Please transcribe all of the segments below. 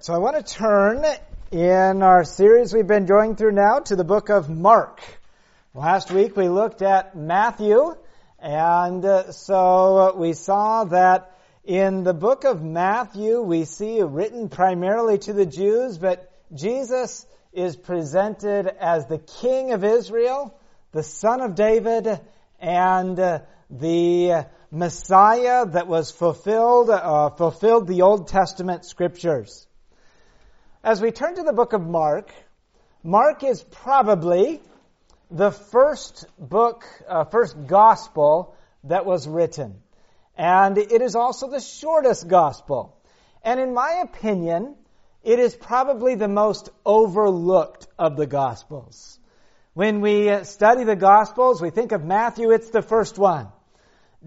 So I want to turn in our series we've been going through now to the book of Mark. Last week we looked at Matthew, and uh, so we saw that in the book of Matthew we see written primarily to the Jews, but Jesus is presented as the King of Israel, the Son of David, and uh, the Messiah that was fulfilled, uh, fulfilled the Old Testament scriptures. As we turn to the book of Mark, Mark is probably the first book, uh, first gospel that was written. And it is also the shortest gospel. And in my opinion, it is probably the most overlooked of the gospels. When we study the gospels, we think of Matthew, it's the first one.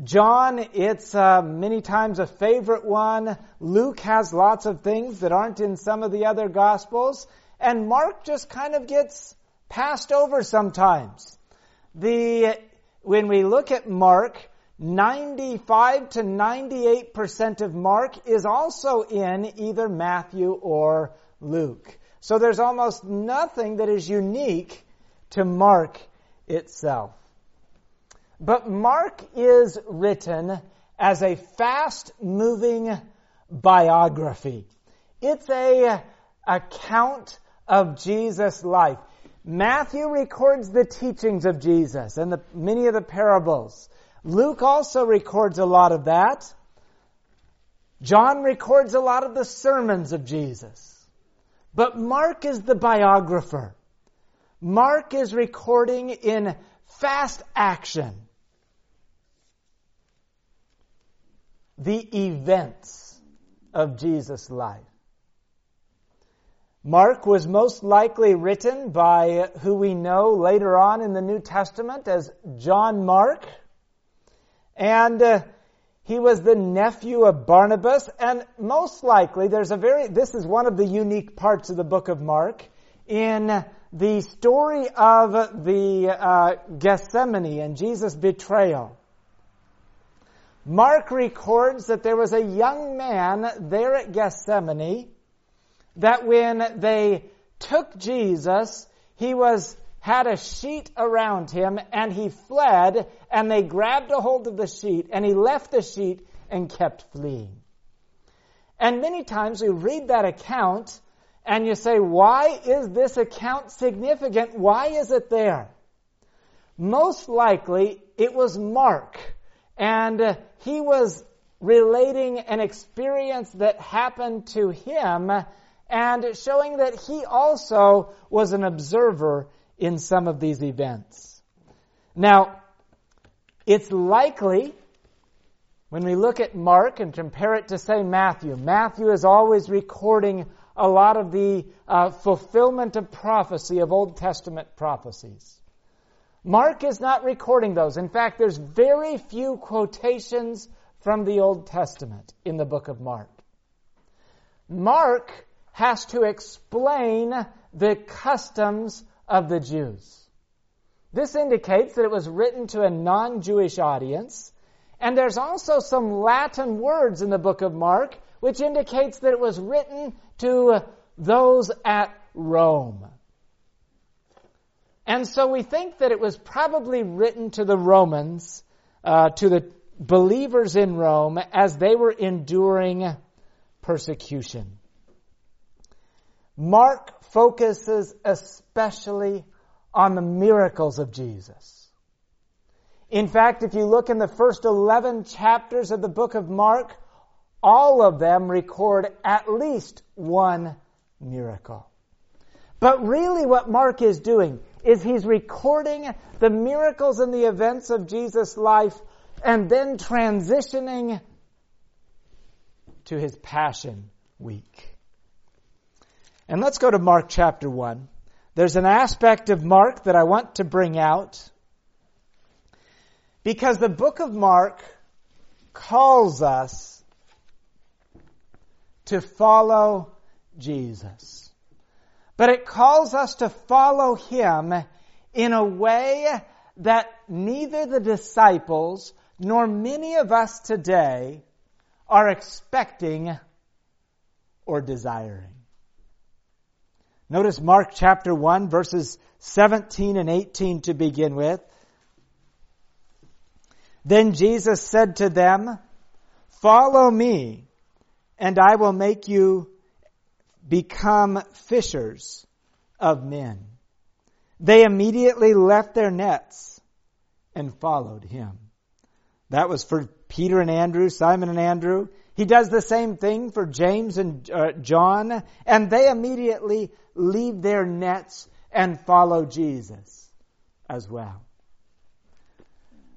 John, it's uh, many times a favorite one. Luke has lots of things that aren't in some of the other Gospels. And Mark just kind of gets passed over sometimes. The, when we look at Mark, 95 to 98% of Mark is also in either Matthew or Luke. So there's almost nothing that is unique to Mark itself. But Mark is written as a fast moving biography. It's a account of Jesus' life. Matthew records the teachings of Jesus and the, many of the parables. Luke also records a lot of that. John records a lot of the sermons of Jesus. But Mark is the biographer. Mark is recording in fast action. The events of Jesus' life. Mark was most likely written by who we know later on in the New Testament as John Mark. And uh, he was the nephew of Barnabas, and most likely there's a very, this is one of the unique parts of the book of Mark. In the story of the uh, Gethsemane and Jesus' betrayal, Mark records that there was a young man there at Gethsemane that when they took Jesus, he was had a sheet around him and he fled and they grabbed a hold of the sheet and he left the sheet and kept fleeing. And many times we read that account and you say, why is this account significant? Why is it there? Most likely it was Mark and uh, he was relating an experience that happened to him and showing that he also was an observer in some of these events. Now, it's likely when we look at Mark and compare it to, say, Matthew, Matthew is always recording a lot of the uh, fulfillment of prophecy, of Old Testament prophecies. Mark is not recording those. In fact, there's very few quotations from the Old Testament in the book of Mark. Mark has to explain the customs of the Jews. This indicates that it was written to a non-Jewish audience, and there's also some Latin words in the book of Mark which indicates that it was written to those at Rome. And so we think that it was probably written to the Romans, uh, to the believers in Rome as they were enduring persecution. Mark focuses especially on the miracles of Jesus. In fact, if you look in the first 11 chapters of the book of Mark, all of them record at least one miracle. But really what Mark is doing is he's recording the miracles and the events of Jesus' life and then transitioning to his Passion Week. And let's go to Mark chapter 1. There's an aspect of Mark that I want to bring out because the book of Mark calls us to follow Jesus. But it calls us to follow Him in a way that neither the disciples nor many of us today are expecting or desiring. Notice Mark chapter 1 verses 17 and 18 to begin with. Then Jesus said to them, follow me and I will make you become fishers of men. They immediately left their nets and followed him. That was for Peter and Andrew, Simon and Andrew. He does the same thing for James and uh, John, and they immediately leave their nets and follow Jesus as well.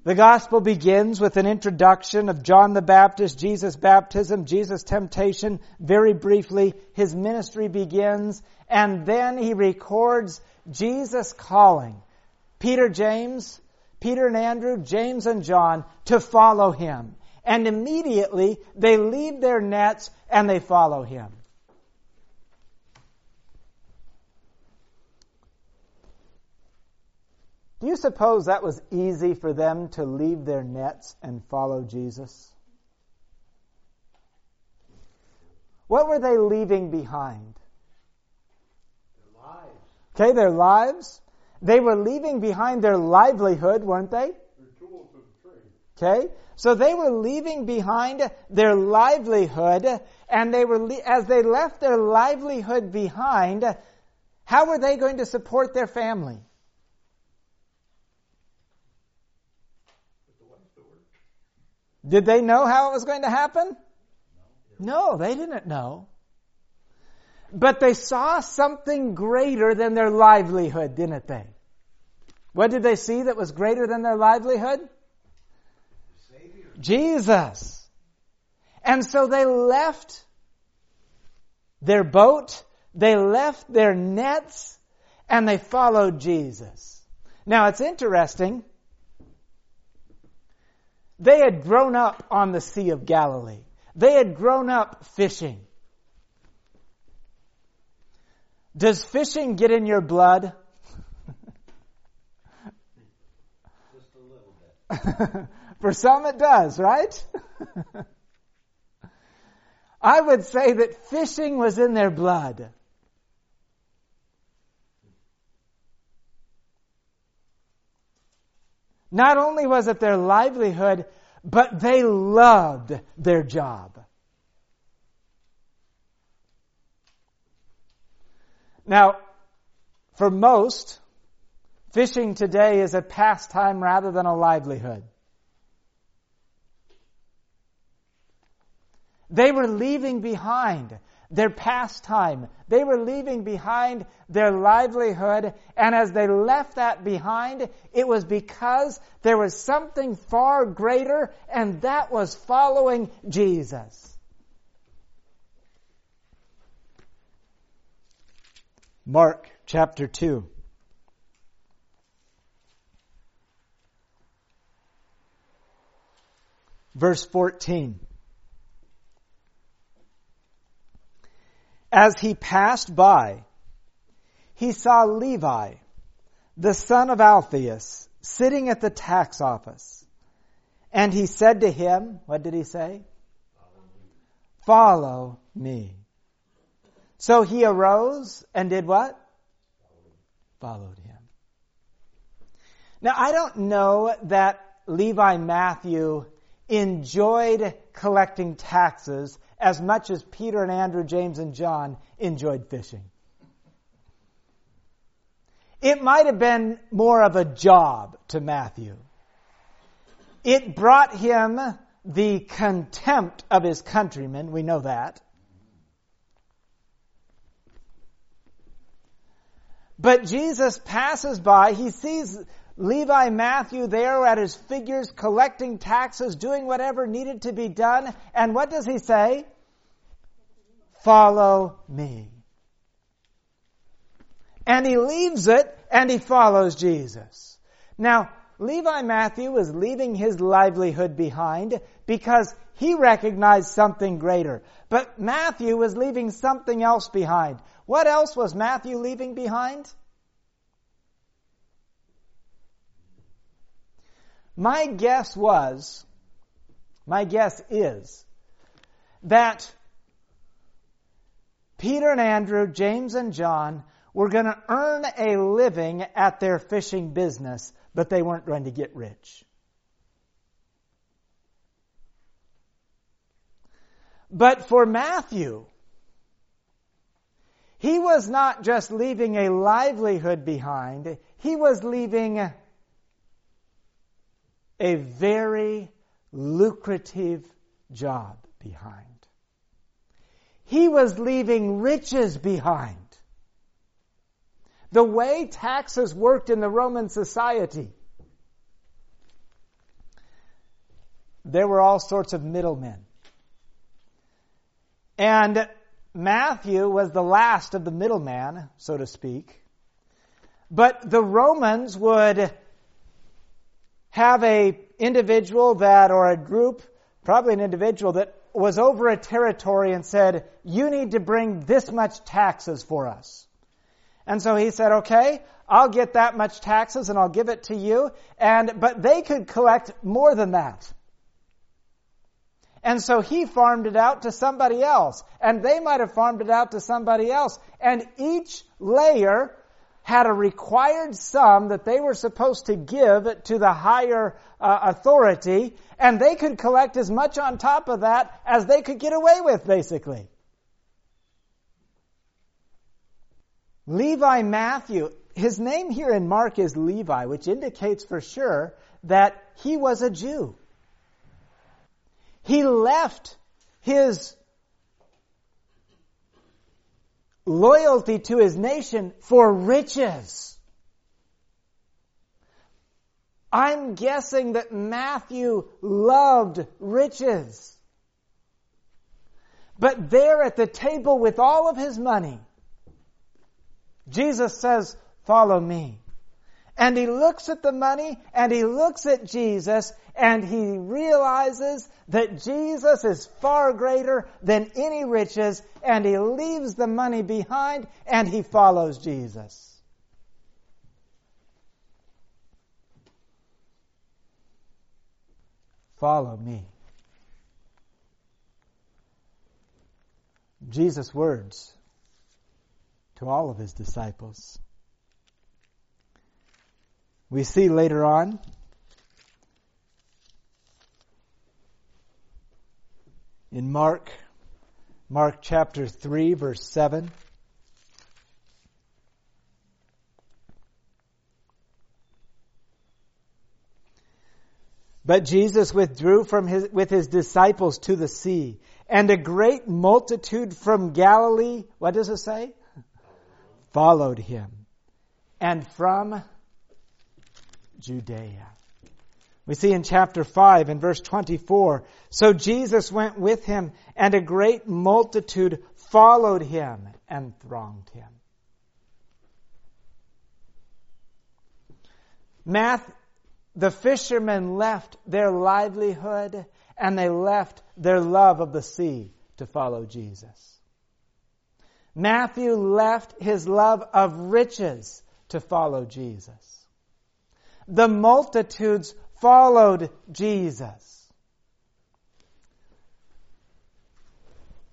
The gospel begins with an introduction of John the Baptist, Jesus' baptism, Jesus' temptation. Very briefly, his ministry begins, and then he records Jesus calling Peter, James, Peter and Andrew, James and John to follow him. And immediately they leave their nets and they follow him. Do you suppose that was easy for them to leave their nets and follow Jesus? What were they leaving behind? Their lives. Okay, their lives. They were leaving behind their livelihood, weren't they? Their tools of trade. Okay? So they were leaving behind their livelihood, and they were, as they left their livelihood behind, how were they going to support their family? Did they know how it was going to happen? No, they didn't know. But they saw something greater than their livelihood, didn't they? What did they see that was greater than their livelihood? Savior. Jesus. And so they left their boat, they left their nets, and they followed Jesus. Now it's interesting they had grown up on the Sea of Galilee. They had grown up fishing. Does fishing get in your blood? Just a little bit. For some it does, right? I would say that fishing was in their blood. Not only was it their livelihood, but they loved their job. Now, for most, fishing today is a pastime rather than a livelihood. They were leaving behind their pastime. They were leaving behind their livelihood, and as they left that behind, it was because there was something far greater, and that was following Jesus. Mark chapter 2. Verse 14. As he passed by, he saw Levi, the son of Alphaeus, sitting at the tax office. And he said to him, what did he say? Follow me. So he arose and did what? Followed him. Now I don't know that Levi Matthew enjoyed collecting taxes as much as Peter and Andrew, James and John enjoyed fishing. It might have been more of a job to Matthew. It brought him the contempt of his countrymen, we know that. But Jesus passes by, he sees Levi Matthew there at his figures collecting taxes, doing whatever needed to be done. And what does he say? Follow me. And he leaves it and he follows Jesus. Now, Levi Matthew was leaving his livelihood behind because he recognized something greater. But Matthew was leaving something else behind. What else was Matthew leaving behind? My guess was, my guess is, that Peter and Andrew, James and John were going to earn a living at their fishing business, but they weren't going to get rich. But for Matthew, he was not just leaving a livelihood behind, he was leaving a very lucrative job behind. He was leaving riches behind. The way taxes worked in the Roman society, there were all sorts of middlemen. And Matthew was the last of the middleman, so to speak. But the Romans would have a individual that, or a group, probably an individual that was over a territory and said, you need to bring this much taxes for us. And so he said, okay, I'll get that much taxes and I'll give it to you. And, but they could collect more than that. And so he farmed it out to somebody else. And they might have farmed it out to somebody else. And each layer had a required sum that they were supposed to give to the higher uh, authority, and they could collect as much on top of that as they could get away with, basically. Levi Matthew, his name here in Mark is Levi, which indicates for sure that he was a Jew. He left his loyalty to his nation for riches. I'm guessing that Matthew loved riches. But there at the table with all of his money, Jesus says, follow me. And he looks at the money and he looks at Jesus and he realizes that Jesus is far greater than any riches and he leaves the money behind and he follows Jesus. Follow me. Jesus' words to all of his disciples. We see later on in Mark, Mark chapter 3 verse 7. But Jesus withdrew from his, with his disciples to the sea, and a great multitude from Galilee, what does it say? Followed him. And from Judea. We see in chapter 5 in verse 24, so Jesus went with him and a great multitude followed him and thronged him. Math, the fishermen left their livelihood and they left their love of the sea to follow Jesus. Matthew left his love of riches to follow Jesus the multitudes followed Jesus.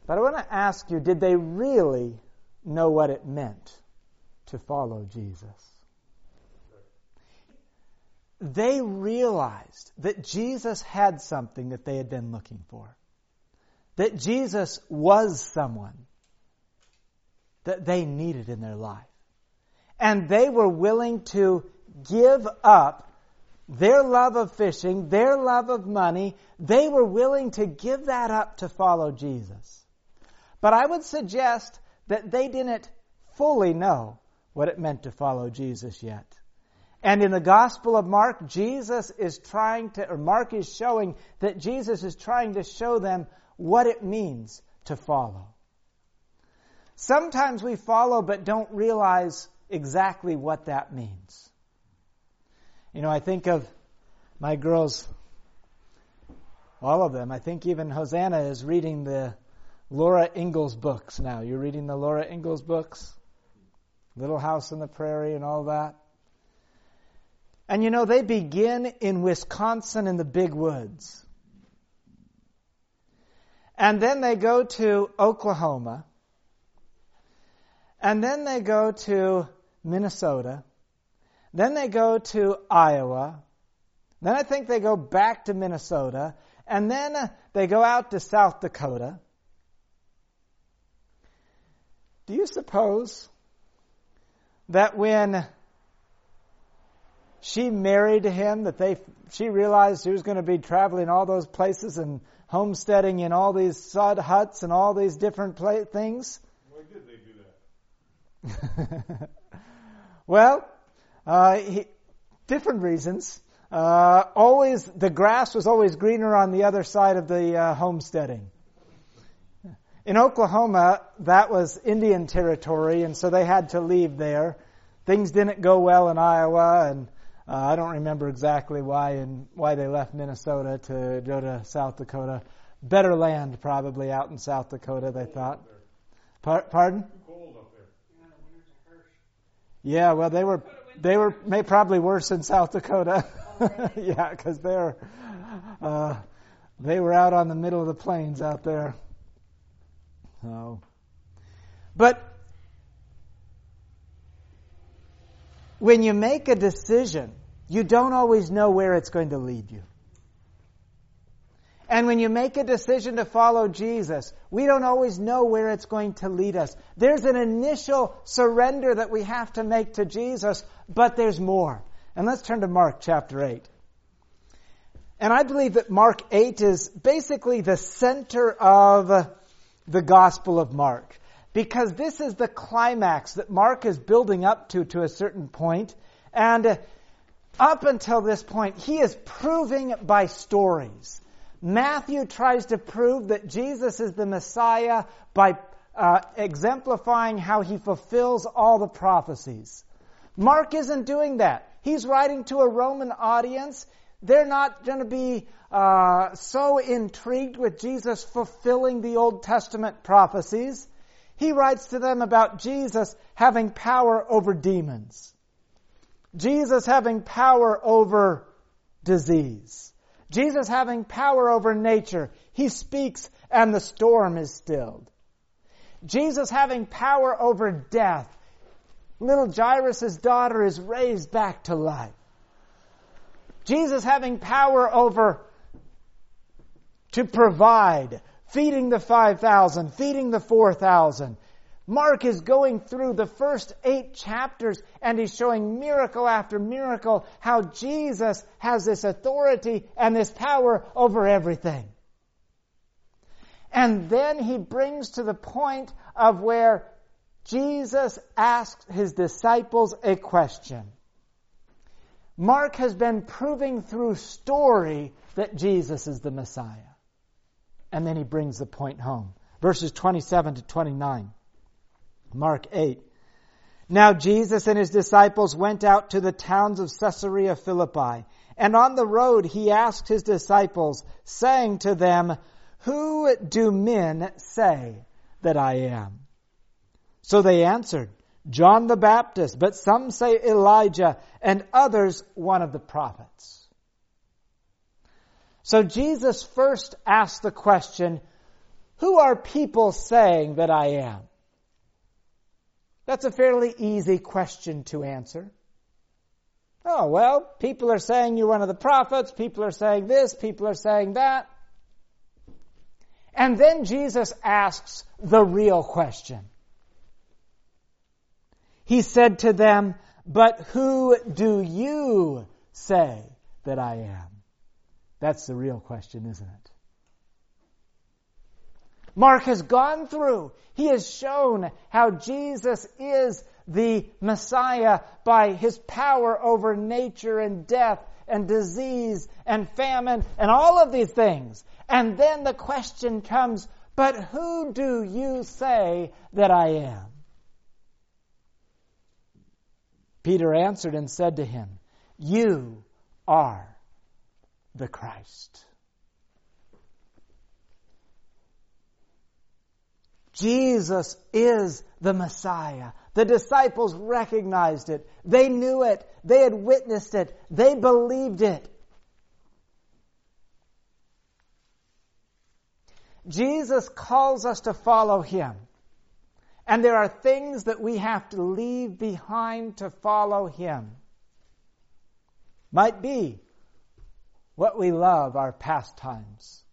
But I want to ask you, did they really know what it meant to follow Jesus? They realized that Jesus had something that they had been looking for. That Jesus was someone that they needed in their life. And they were willing to give up their love of fishing, their love of money. They were willing to give that up to follow Jesus. But I would suggest that they didn't fully know what it meant to follow Jesus yet. And in the Gospel of Mark, Jesus is trying to, or Mark is showing that Jesus is trying to show them what it means to follow. Sometimes we follow but don't realize exactly what that means. You know, I think of my girls, all of them. I think even Hosanna is reading the Laura Ingalls books now. You're reading the Laura Ingalls books? Little House on the Prairie and all that. And you know, they begin in Wisconsin in the big woods. And then they go to Oklahoma. And then they go to Minnesota. Then they go to Iowa. Then I think they go back to Minnesota. And then they go out to South Dakota. Do you suppose that when she married him that they she realized she was going to be traveling all those places and homesteading in all these sod huts and all these different pla- things? Why did they do that? well, uh, he, different reasons. Uh, always the grass was always greener on the other side of the uh, homesteading. In Oklahoma, that was Indian territory, and so they had to leave there. Things didn't go well in Iowa, and uh, I don't remember exactly why and why they left Minnesota to go to South Dakota. Better land, probably out in South Dakota. They thought. Par- pardon? Cold up there. Yeah, well, they were they were may probably worse in South Dakota. yeah, because they're uh, they were out on the middle of the plains out there. So, but when you make a decision, you don't always know where it's going to lead you. And when you make a decision to follow Jesus, we don't always know where it's going to lead us. There's an initial surrender that we have to make to Jesus, but there's more. And let's turn to Mark chapter 8. And I believe that Mark 8 is basically the center of the Gospel of Mark. Because this is the climax that Mark is building up to to a certain point. And up until this point, he is proving by stories. Matthew tries to prove that Jesus is the Messiah by uh, exemplifying how he fulfills all the prophecies. Mark isn't doing that. He's writing to a Roman audience. They're not going to be uh, so intrigued with Jesus fulfilling the Old Testament prophecies. He writes to them about Jesus having power over demons. Jesus having power over disease. Jesus having power over nature. He speaks and the storm is stilled. Jesus having power over death. Little Jairus' daughter is raised back to life. Jesus having power over to provide, feeding the 5,000, feeding the 4,000, Mark is going through the first eight chapters and he's showing miracle after miracle how Jesus has this authority and this power over everything. And then he brings to the point of where Jesus asks his disciples a question. Mark has been proving through story that Jesus is the Messiah. And then he brings the point home. Verses 27 to 29. Mark 8. Now Jesus and his disciples went out to the towns of Caesarea Philippi, and on the road he asked his disciples, saying to them, Who do men say that I am? So they answered, John the Baptist, but some say Elijah, and others one of the prophets. So Jesus first asked the question, Who are people saying that I am? That's a fairly easy question to answer. Oh, well, people are saying you're one of the prophets, people are saying this, people are saying that. And then Jesus asks the real question. He said to them, But who do you say that I am? That's the real question, isn't it? Mark has gone through. He has shown how Jesus is the Messiah by his power over nature and death and disease and famine and all of these things. And then the question comes, but who do you say that I am? Peter answered and said to him, You are the Christ. Jesus is the Messiah. The disciples recognized it. They knew it. They had witnessed it. They believed it. Jesus calls us to follow Him. And there are things that we have to leave behind to follow Him. Might be what we love, our pastimes.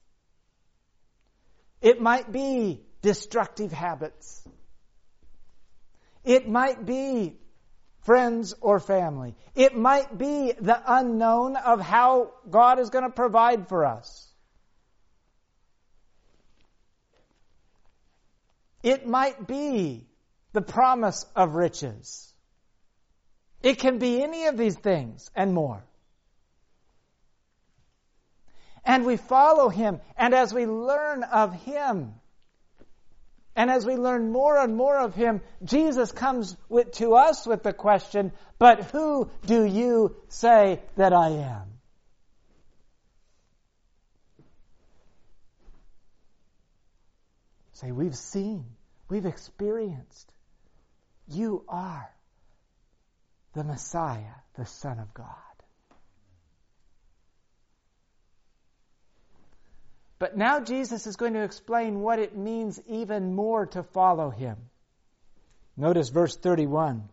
It might be destructive habits. It might be friends or family. It might be the unknown of how God is going to provide for us. It might be the promise of riches. It can be any of these things and more. And we follow Him, and as we learn of Him, and as we learn more and more of Him, Jesus comes with, to us with the question, but who do you say that I am? Say, we've seen, we've experienced. You are the Messiah, the Son of God. But now Jesus is going to explain what it means even more to follow him. Notice verse 31.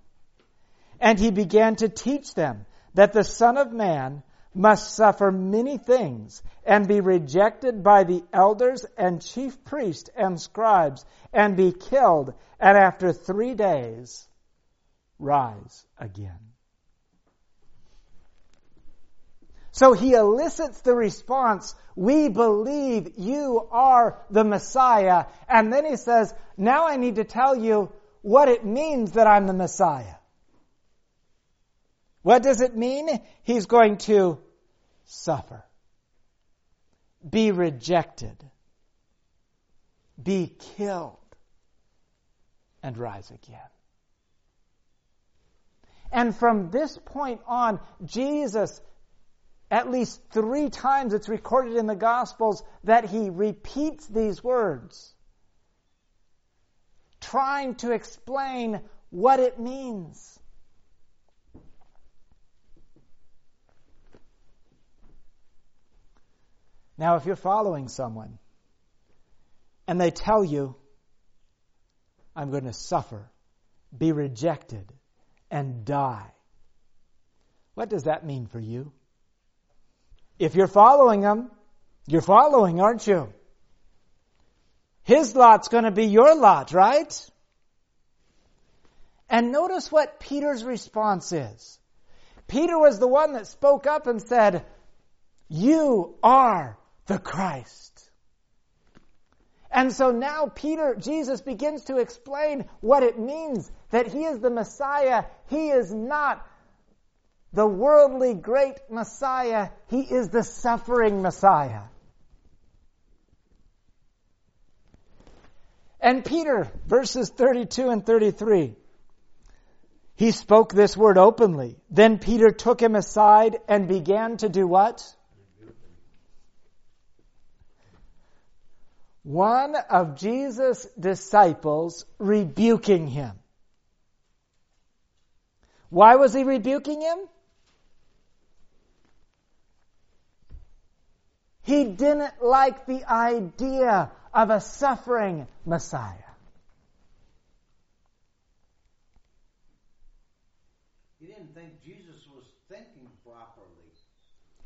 And he began to teach them that the Son of Man must suffer many things and be rejected by the elders and chief priests and scribes and be killed and after three days rise again. So he elicits the response, we believe you are the Messiah. And then he says, now I need to tell you what it means that I'm the Messiah. What does it mean? He's going to suffer, be rejected, be killed, and rise again. And from this point on, Jesus at least three times it's recorded in the Gospels that he repeats these words, trying to explain what it means. Now, if you're following someone and they tell you, I'm going to suffer, be rejected, and die, what does that mean for you? If you're following them, you're following, aren't you? His lot's going to be your lot, right? And notice what Peter's response is. Peter was the one that spoke up and said, You are the Christ. And so now Peter, Jesus begins to explain what it means that he is the Messiah. He is not the worldly great Messiah. He is the suffering Messiah. And Peter, verses 32 and 33, he spoke this word openly. Then Peter took him aside and began to do what? One of Jesus' disciples rebuking him. Why was he rebuking him? He didn't like the idea of a suffering Messiah. He didn't think Jesus was thinking properly.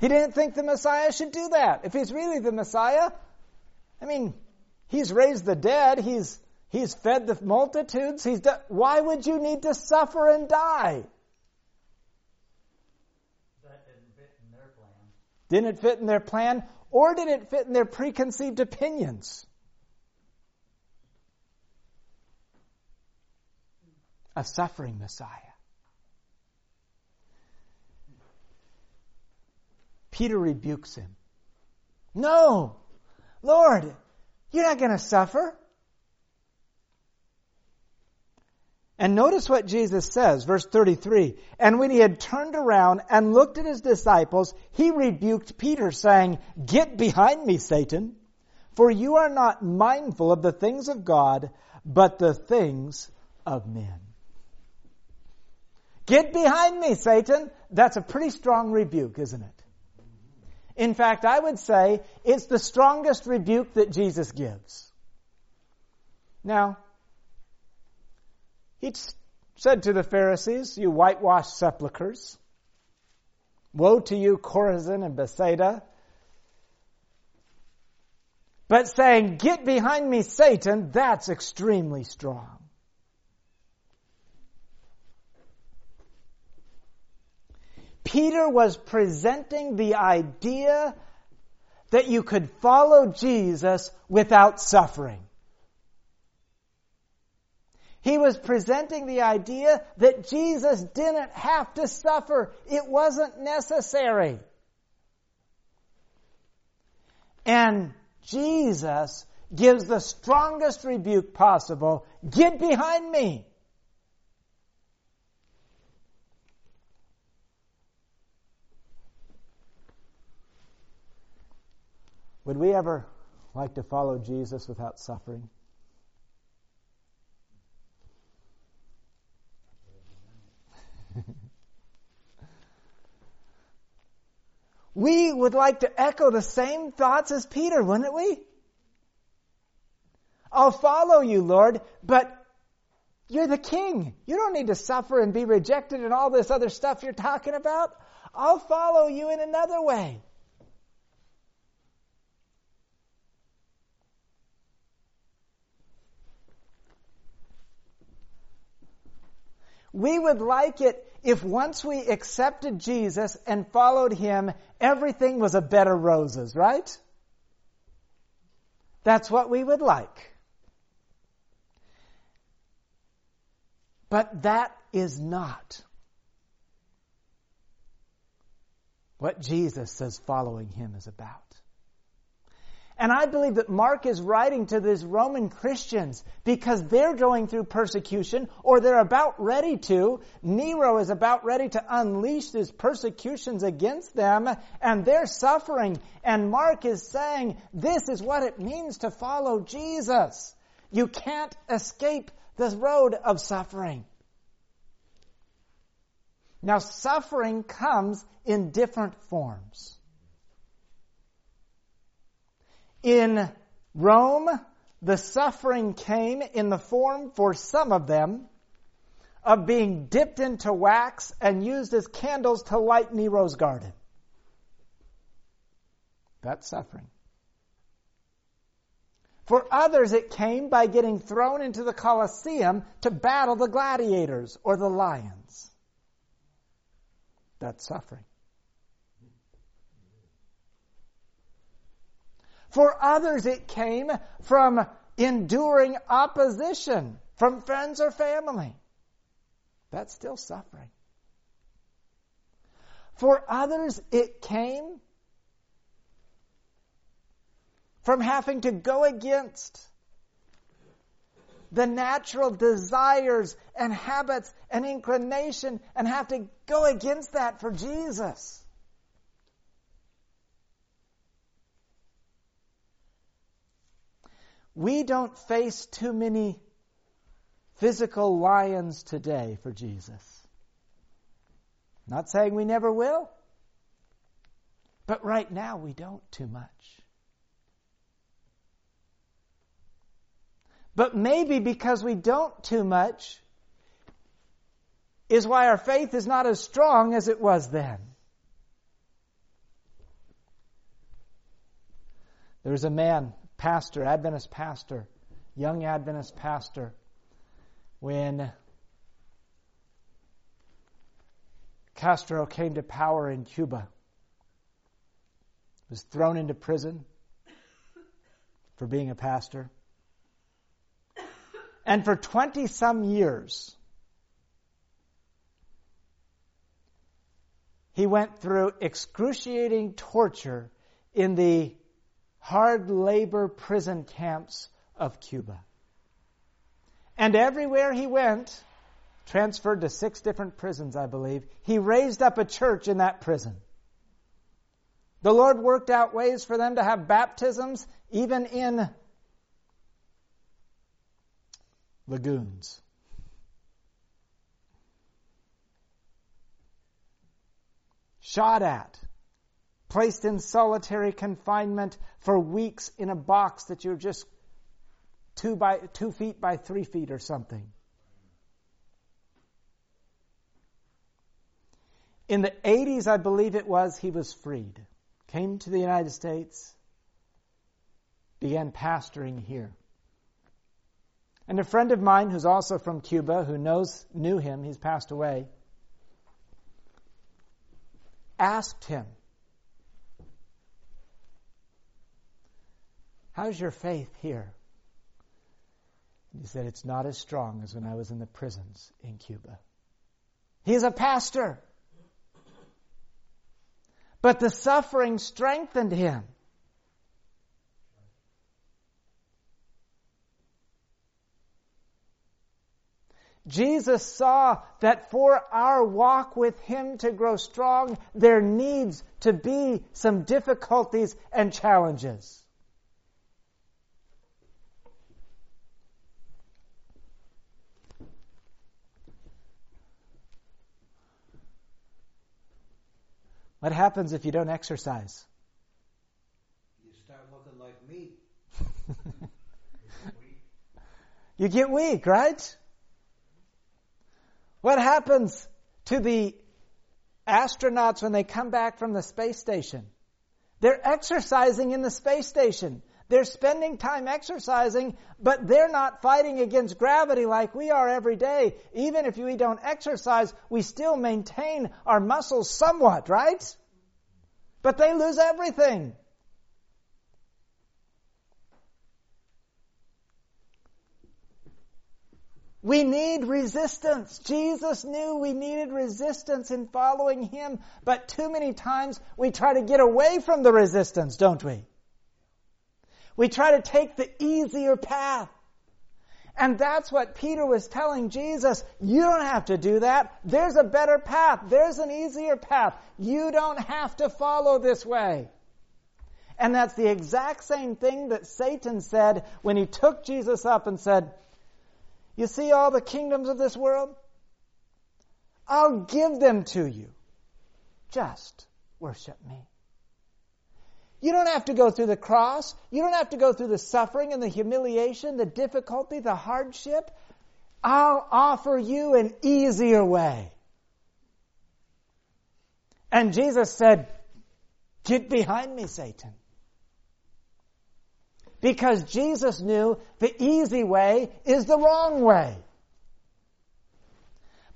He didn't think the Messiah should do that. If he's really the Messiah, I mean, he's raised the dead, he's he's fed the multitudes, he's done, why would you need to suffer and die? That didn't fit in their plan. Didn't it fit in their plan? Or did it fit in their preconceived opinions? A suffering Messiah. Peter rebukes him. No! Lord, you're not going to suffer. And notice what Jesus says, verse 33. And when he had turned around and looked at his disciples, he rebuked Peter, saying, Get behind me, Satan, for you are not mindful of the things of God, but the things of men. Get behind me, Satan. That's a pretty strong rebuke, isn't it? In fact, I would say it's the strongest rebuke that Jesus gives. Now, He said to the Pharisees, You whitewashed sepulchres. Woe to you, Chorazin and Bethsaida. But saying, Get behind me, Satan, that's extremely strong. Peter was presenting the idea that you could follow Jesus without suffering. He was presenting the idea that Jesus didn't have to suffer. It wasn't necessary. And Jesus gives the strongest rebuke possible. Get behind me. Would we ever like to follow Jesus without suffering? we would like to echo the same thoughts as Peter, wouldn't we? I'll follow you, Lord, but you're the king. You don't need to suffer and be rejected and all this other stuff you're talking about. I'll follow you in another way. We would like it if once we accepted Jesus and followed Him, everything was a bed of roses, right? That's what we would like. But that is not what Jesus says following Him is about. And I believe that Mark is writing to these Roman Christians because they're going through persecution or they're about ready to. Nero is about ready to unleash his persecutions against them and they're suffering. And Mark is saying this is what it means to follow Jesus. You can't escape the road of suffering. Now suffering comes in different forms. In Rome, the suffering came in the form for some of them of being dipped into wax and used as candles to light Nero's garden. That's suffering. For others, it came by getting thrown into the Colosseum to battle the gladiators or the lions. That's suffering. For others, it came from enduring opposition from friends or family. That's still suffering. For others, it came from having to go against the natural desires and habits and inclination and have to go against that for Jesus. We don't face too many physical lions today for Jesus. Not saying we never will, but right now we don't too much. But maybe because we don't too much is why our faith is not as strong as it was then. There was a man pastor, Adventist pastor, young Adventist pastor, when Castro came to power in Cuba, was thrown into prison for being a pastor. And for 20 some years, he went through excruciating torture in the hard labor prison camps of Cuba. And everywhere he went, transferred to six different prisons, I believe, he raised up a church in that prison. The Lord worked out ways for them to have baptisms even in lagoons. Shot at placed in solitary confinement for weeks in a box that you're just two by two feet by three feet or something. In the 80s, I believe it was, he was freed, came to the United States, began pastoring here. And a friend of mine who's also from Cuba, who knows, knew him, he's passed away, asked him, How's your faith here? He said, It's not as strong as when I was in the prisons in Cuba. He's a pastor. But the suffering strengthened him. Jesus saw that for our walk with Him to grow strong, there needs to be some difficulties and challenges. What happens if you don't exercise? You start looking like me. You get weak, right? What happens to the astronauts when they come back from the space station? They're exercising in the space station. They're spending time exercising, but they're not fighting against gravity like we are every day. Even if we don't exercise, we still maintain our muscles somewhat, right? But they lose everything. We need resistance. Jesus knew we needed resistance in following Him, but too many times we try to get away from the resistance, don't we? We try to take the easier path. And that's what Peter was telling Jesus. You don't have to do that. There's a better path. There's an easier path. You don't have to follow this way. And that's the exact same thing that Satan said when he took Jesus up and said, you see all the kingdoms of this world? I'll give them to you. Just worship me. You don't have to go through the cross. You don't have to go through the suffering and the humiliation, the difficulty, the hardship. I'll offer you an easier way. And Jesus said, Get behind me, Satan. Because Jesus knew the easy way is the wrong way.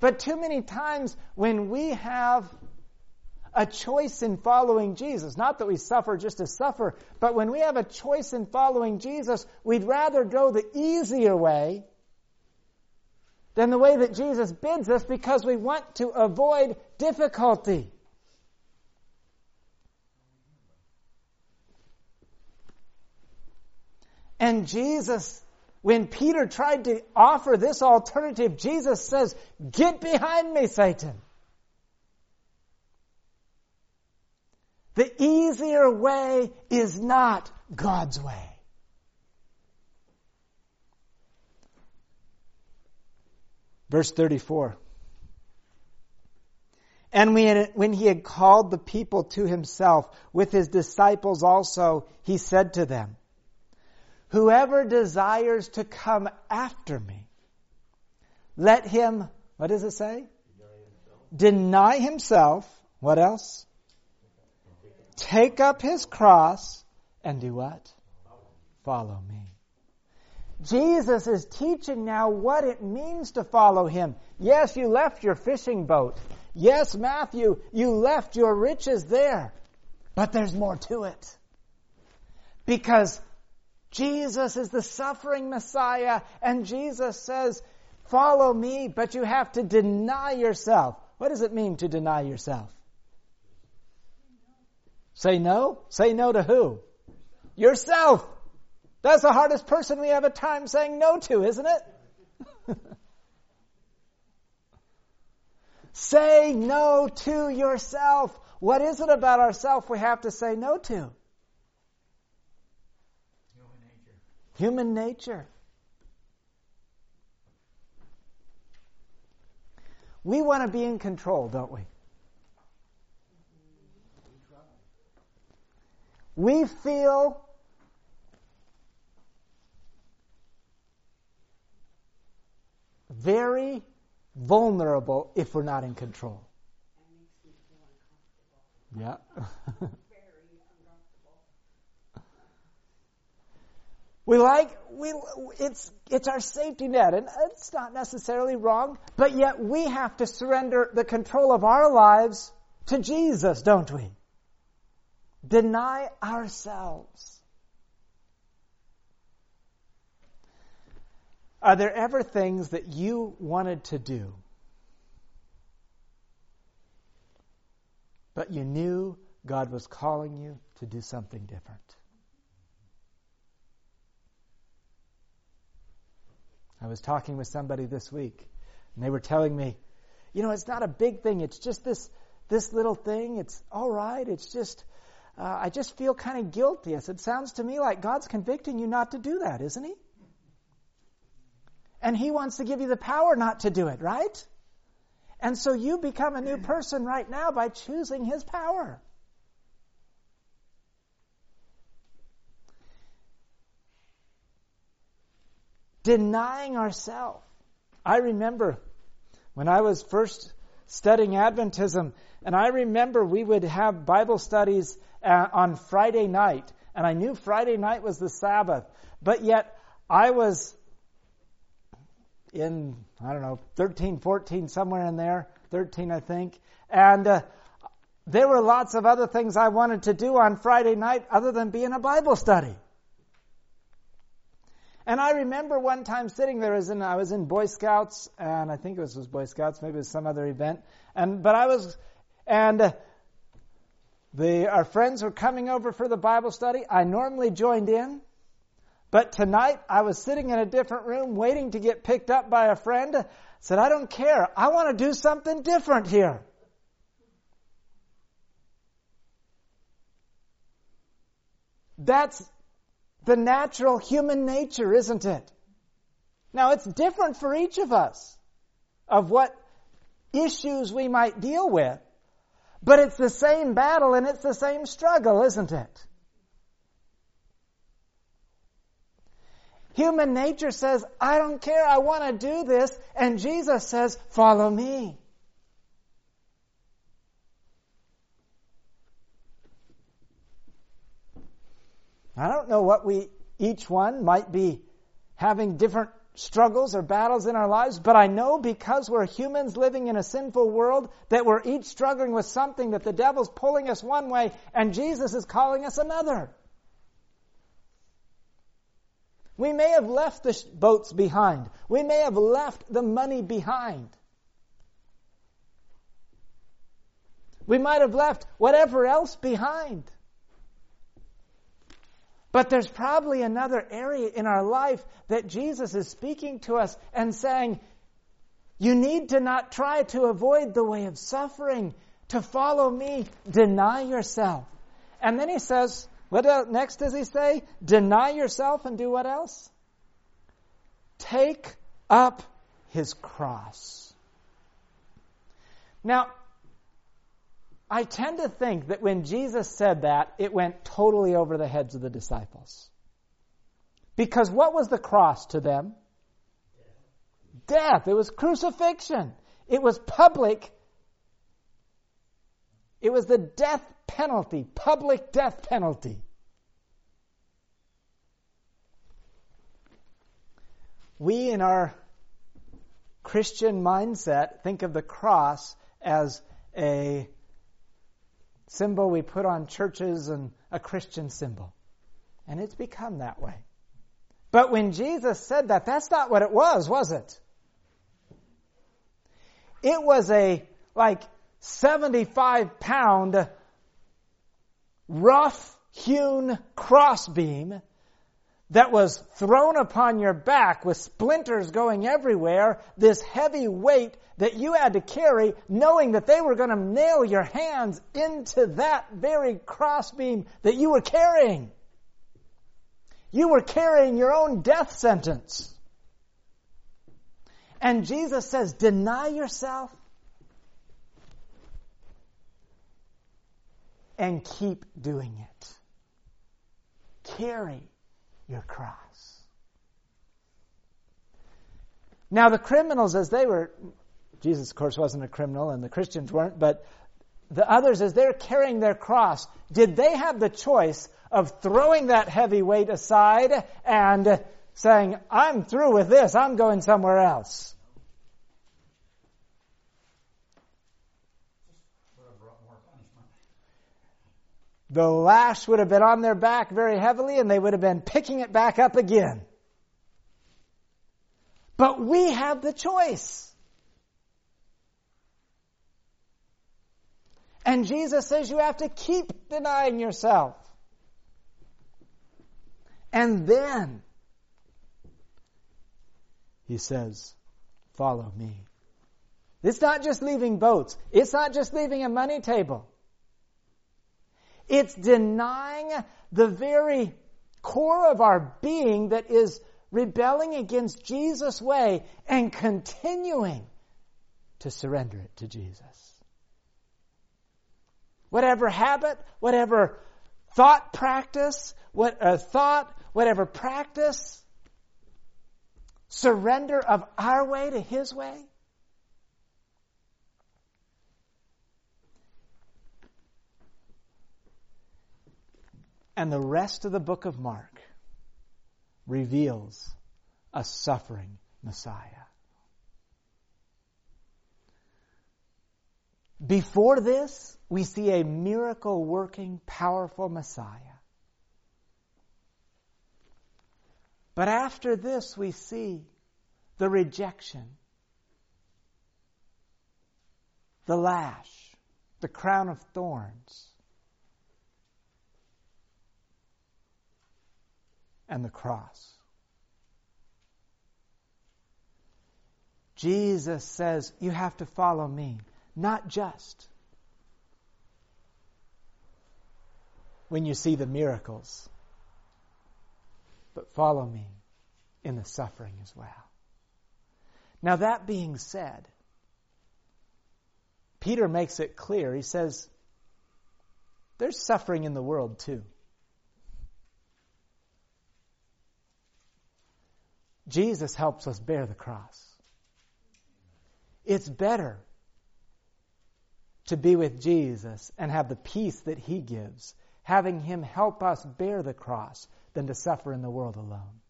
But too many times when we have a choice in following Jesus, not that we suffer just to suffer, but when we have a choice in following Jesus, we'd rather go the easier way than the way that Jesus bids us because we want to avoid difficulty. And Jesus, when Peter tried to offer this alternative, Jesus says, Get behind me, Satan. The easier way is not God's way. Verse 34. And when he had called the people to himself with his disciples also, he said to them, Whoever desires to come after me, let him, what does it say? Deny himself. Deny himself. What else? Take up his cross and do what? Follow me. Jesus is teaching now what it means to follow him. Yes, you left your fishing boat. Yes, Matthew, you left your riches there. But there's more to it. Because Jesus is the suffering Messiah, and Jesus says, Follow me, but you have to deny yourself. What does it mean to deny yourself? Say no? Say no to who? Yourself. That's the hardest person we have a time saying no to, isn't it? say no to yourself. What is it about ourself we have to say no to? Human nature. Human nature. We want to be in control, don't we? We feel very vulnerable if we're not in control. Yeah. we like we it's it's our safety net and it's not necessarily wrong, but yet we have to surrender the control of our lives to Jesus, don't we? Deny ourselves. Are there ever things that you wanted to do, but you knew God was calling you to do something different? I was talking with somebody this week, and they were telling me, you know, it's not a big thing. It's just this this little thing. It's all right. It's just uh, I just feel kind of guilty. I said, sounds to me like God's convicting you not to do that, isn't He? And He wants to give you the power not to do it, right? And so you become a new person right now by choosing His power. Denying ourselves. I remember when I was first studying Adventism, and I remember we would have Bible studies uh, on Friday night, and I knew Friday night was the Sabbath, but yet I was in, I don't know, 13, 14, somewhere in there, 13 I think, and uh, there were lots of other things I wanted to do on Friday night other than be in a Bible study. And I remember one time sitting there as in I was in Boy Scouts, and I think it was, was Boy Scouts, maybe it was some other event. And but I was, and the our friends were coming over for the Bible study. I normally joined in, but tonight I was sitting in a different room, waiting to get picked up by a friend. Said, I don't care. I want to do something different here. That's the natural human nature, isn't it? Now it's different for each of us of what issues we might deal with, but it's the same battle and it's the same struggle, isn't it? Human nature says, I don't care, I want to do this, and Jesus says, follow me. I don't know what we, each one might be having different struggles or battles in our lives, but I know because we're humans living in a sinful world that we're each struggling with something that the devil's pulling us one way and Jesus is calling us another. We may have left the boats behind. We may have left the money behind. We might have left whatever else behind. But there's probably another area in our life that Jesus is speaking to us and saying, you need to not try to avoid the way of suffering. To follow me, deny yourself. And then he says, what else, next does he say? Deny yourself and do what else? Take up his cross. Now, I tend to think that when Jesus said that, it went totally over the heads of the disciples. Because what was the cross to them? Death. It was crucifixion. It was public. It was the death penalty, public death penalty. We, in our Christian mindset, think of the cross as a symbol we put on churches and a Christian symbol. And it's become that way. But when Jesus said that, that's not what it was, was it? It was a like 75 pound rough hewn crossbeam that was thrown upon your back with splinters going everywhere, this heavy weight that you had to carry, knowing that they were going to nail your hands into that very crossbeam that you were carrying. You were carrying your own death sentence. And Jesus says, deny yourself and keep doing it. Carry your cross. Now, the criminals, as they were, Jesus, of course, wasn't a criminal and the Christians weren't, but the others, as they're carrying their cross, did they have the choice of throwing that heavy weight aside and saying, I'm through with this, I'm going somewhere else? Would have brought more punishment. The lash would have been on their back very heavily and they would have been picking it back up again. But we have the choice. And Jesus says you have to keep denying yourself. And then he says, follow me. It's not just leaving boats. It's not just leaving a money table. It's denying the very core of our being that is rebelling against Jesus' way and continuing to surrender it to Jesus. Whatever habit, whatever thought practice, what uh, thought, whatever practice, surrender of our way to His way. And the rest of the book of Mark reveals a suffering Messiah. Before this, we see a miracle working, powerful Messiah. But after this, we see the rejection, the lash, the crown of thorns, and the cross. Jesus says, You have to follow me, not just when you see the miracles, but follow me in the suffering as well. Now, that being said, Peter makes it clear. He says, There's suffering in the world too. Jesus helps us bear the cross. It's better to be with Jesus and have the peace that He gives, having Him help us bear the cross, than to suffer in the world alone.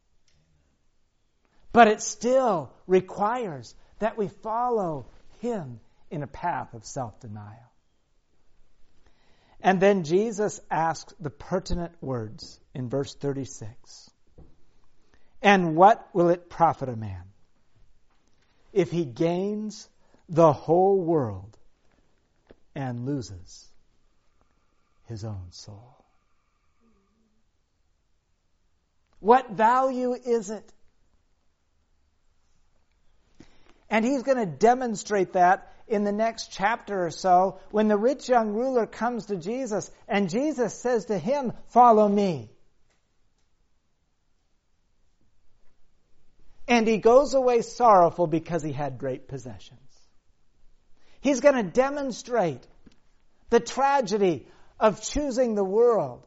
But it still requires that we follow Him in a path of self denial. And then Jesus asks the pertinent words in verse 36 And what will it profit a man if he gains the whole world and loses his own soul? What value is it? And he's going to demonstrate that in the next chapter or so when the rich young ruler comes to Jesus and Jesus says to him, Follow me. And he goes away sorrowful because he had great possessions. He's going to demonstrate the tragedy of choosing the world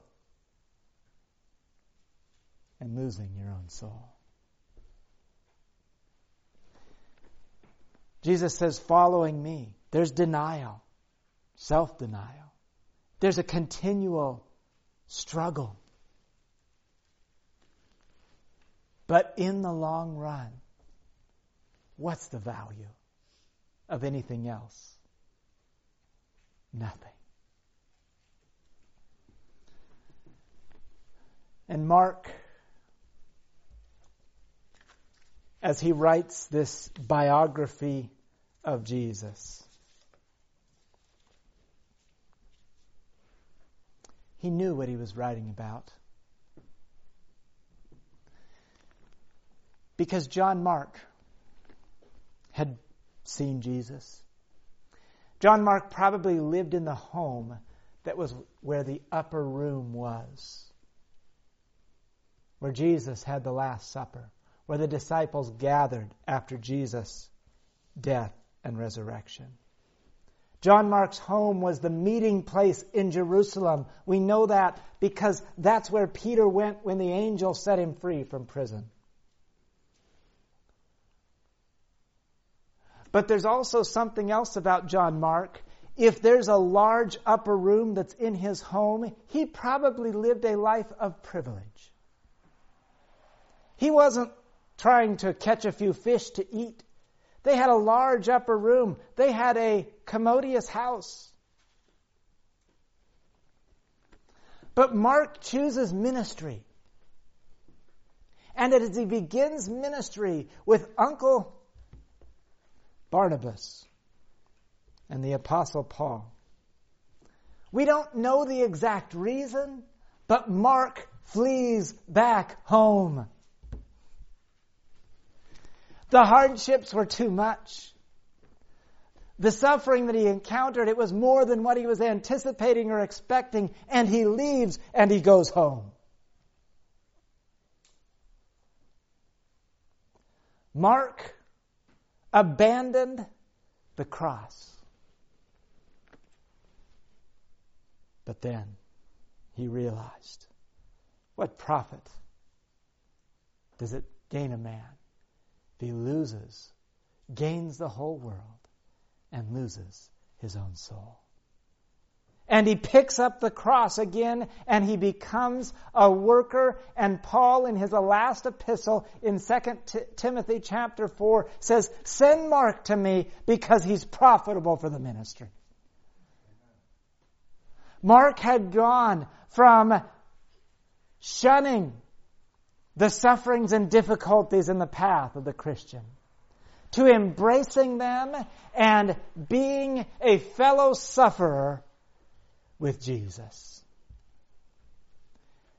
and losing your own soul. Jesus says, following me, there's denial, self denial. There's a continual struggle. But in the long run, what's the value of anything else? Nothing. And Mark as he writes this biography of Jesus. He knew what he was writing about. Because John Mark had seen Jesus. John Mark probably lived in the home that was where the upper room was, where Jesus had the Last Supper where the disciples gathered after Jesus' death and resurrection. John Mark's home was the meeting place in Jerusalem. We know that because that's where Peter went when the angel set him free from prison. But there's also something else about John Mark if there's a large upper room that's in his home, he probably lived a life of privilege. He wasn't trying to catch a few fish to eat. They had a large upper room. They had a commodious house. But Mark chooses ministry. And as he begins ministry with Uncle Barnabas and the Apostle Paul, we don't know the exact reason, but Mark flees back home. The hardships were too much. The suffering that he encountered, it was more than what he was anticipating or expecting, and he leaves and he goes home. Mark abandoned the cross. But then he realized what profit does it gain a man if he loses, gains the whole world, and loses his own soul? And he picks up the cross again and he becomes a worker. And Paul, in his last epistle in 2 T- Timothy chapter 4, says, Send Mark to me because he's profitable for the ministry. Mark had gone from shunning the sufferings and difficulties in the path of the Christian to embracing them and being a fellow sufferer with Jesus.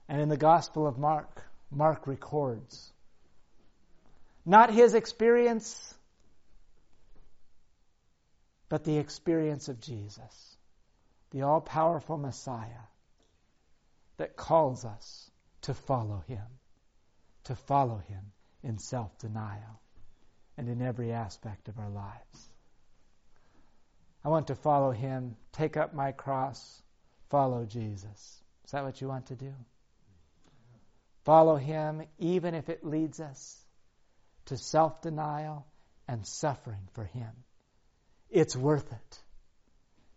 And in the Gospel of Mark, Mark records not his experience, but the experience of Jesus, the all powerful Messiah that calls us to follow him, to follow him in self denial and in every aspect of our lives. I want to follow him, take up my cross, follow Jesus. Is that what you want to do? Follow him even if it leads us to self denial and suffering for him. It's worth it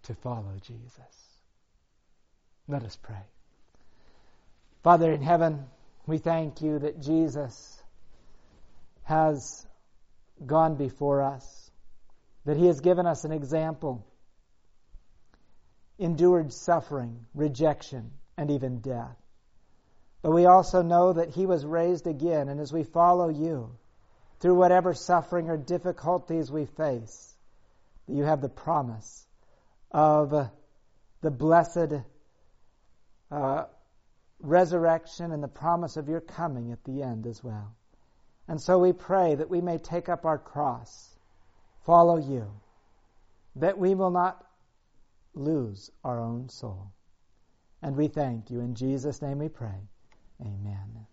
to follow Jesus. Let us pray. Father in heaven, we thank you that Jesus has gone before us, that he has given us an example endured suffering, rejection, and even death. But we also know that he was raised again, and as we follow you through whatever suffering or difficulties we face, that you have the promise of the blessed uh, resurrection and the promise of your coming at the end as well. And so we pray that we may take up our cross, follow you, that we will not lose our own soul. And we thank you. In Jesus' name we pray. Amen.